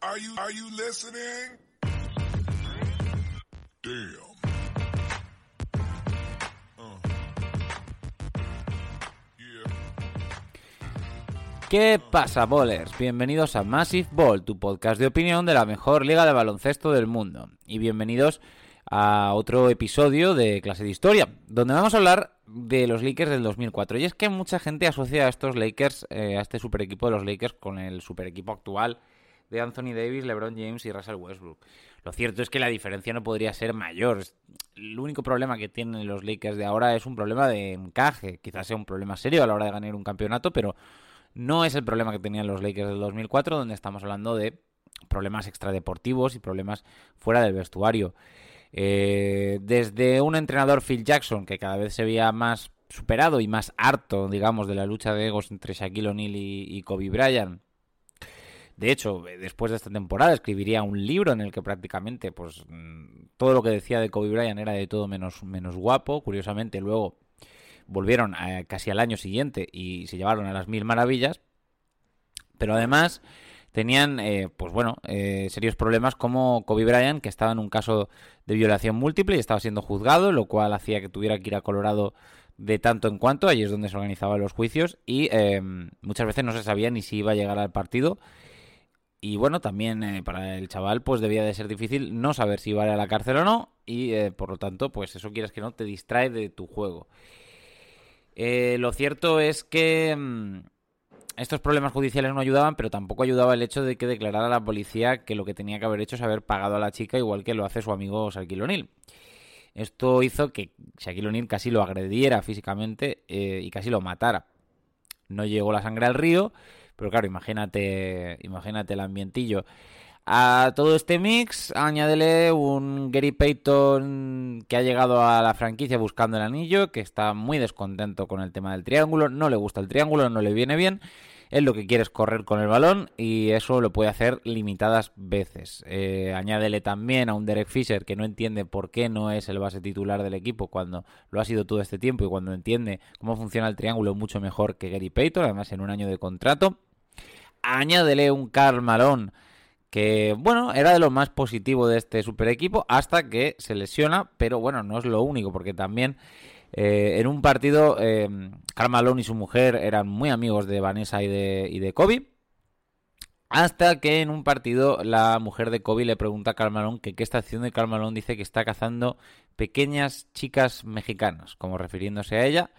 Are you? Damn. Uh. ¿Qué pasa, bowlers? Bienvenidos a Massive Ball, tu podcast de opinión de la mejor liga de baloncesto del mundo. Y bienvenidos a otro episodio de clase de historia, donde vamos a hablar de los Lakers del 2004. Y es que mucha gente asocia a estos Lakers, eh, a este super equipo de los Lakers, con el super equipo actual de Anthony Davis, LeBron James y Russell Westbrook. Lo cierto es que la diferencia no podría ser mayor. El único problema que tienen los Lakers de ahora es un problema de encaje. Quizás sea un problema serio a la hora de ganar un campeonato, pero no es el problema que tenían los Lakers del 2004, donde estamos hablando de problemas extradeportivos y problemas fuera del vestuario. Eh, desde un entrenador Phil Jackson, que cada vez se veía más superado y más harto, digamos, de la lucha de egos entre Shaquille O'Neal y, y Kobe Bryant. De hecho, después de esta temporada escribiría un libro en el que prácticamente pues mm, todo lo que decía de Kobe Bryant era de todo menos, menos guapo. Curiosamente, luego volvieron a- casi al año siguiente y se llevaron a las mil maravillas. Pero además tenían, eh, pues bueno, eh, serios problemas como Kobe Bryant, que estaba en un caso de violación múltiple y estaba siendo juzgado, lo cual hacía que tuviera que ir a Colorado de tanto en cuanto, allí es donde se organizaban los juicios, y eh, muchas veces no se sabía ni si iba a llegar al partido. Y bueno, también eh, para el chaval pues debía de ser difícil no saber si iba a la cárcel o no, y eh, por lo tanto, pues eso quieras que no, te distrae de tu juego. Eh, lo cierto es que mm, estos problemas judiciales no ayudaban, pero tampoco ayudaba el hecho de que declarara a la policía que lo que tenía que haber hecho es haber pagado a la chica igual que lo hace su amigo Shaquille O'Neal. Esto hizo que Shaquille O'Neal casi lo agrediera físicamente y casi lo matara. No llegó la sangre al río, pero claro, imagínate, imagínate el ambientillo. A todo este mix, añádele un Gary Payton que ha llegado a la franquicia buscando el anillo, que está muy descontento con el tema del triángulo, no le gusta el triángulo, no le viene bien. Él lo que quiere es correr con el balón y eso lo puede hacer limitadas veces. Eh, añádele también a un Derek Fisher que no entiende por qué no es el base titular del equipo cuando lo ha sido todo este tiempo y cuando entiende cómo funciona el triángulo mucho mejor que Gary Payton, además en un año de contrato. Añádele un Karl Malone que bueno, era de lo más positivo de este super equipo hasta que se lesiona, pero bueno, no es lo único, porque también eh, en un partido eh, y su mujer eran muy amigos de Vanessa y de, y de Kobe, hasta que en un partido la mujer de Kobe le pregunta a Karl Malone que qué está haciendo y Karl Malone dice que está cazando pequeñas chicas mexicanas, como refiriéndose a ella.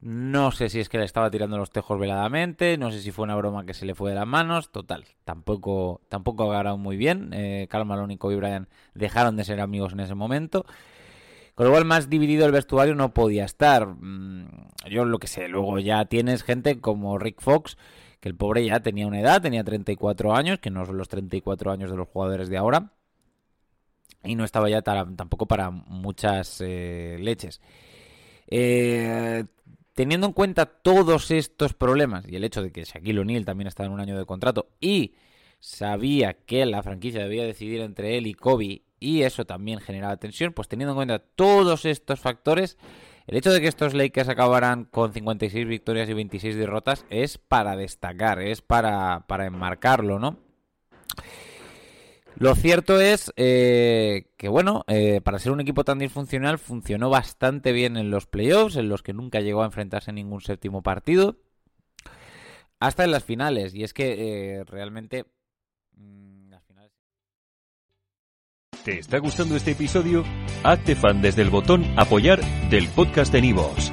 No sé si es que le estaba tirando los tejos veladamente, no sé si fue una broma que se le fue de las manos, total, tampoco, tampoco agarraron muy bien. Eh, Malone y Kobe dejaron de ser amigos en ese momento. Con lo cual, más dividido el vestuario no podía estar. Mm, Yo lo que sé, luego ya tienes gente como Rick Fox, que el pobre ya tenía una edad, tenía 34 años, que no son los 34 años de los jugadores de ahora. Y no estaba ya ta- tampoco para muchas eh, leches. Eh, teniendo en cuenta todos estos problemas y el hecho de que Shaquille O'Neal también estaba en un año de contrato y sabía que la franquicia debía decidir entre él y Kobe y eso también generaba tensión, pues teniendo en cuenta todos estos factores, el hecho de que estos Lakers acabaran con 56 victorias y 26 derrotas es para destacar, es para, para enmarcarlo, ¿no? Lo cierto es eh, que, bueno, eh, para ser un equipo tan disfuncional, funcionó bastante bien en los playoffs, en los que nunca llegó a enfrentarse en ningún séptimo partido, hasta en las finales. Y es que eh, realmente mm. ¿Te está gustando este episodio? Hazte fan desde el botón Apoyar del podcast de Nivos.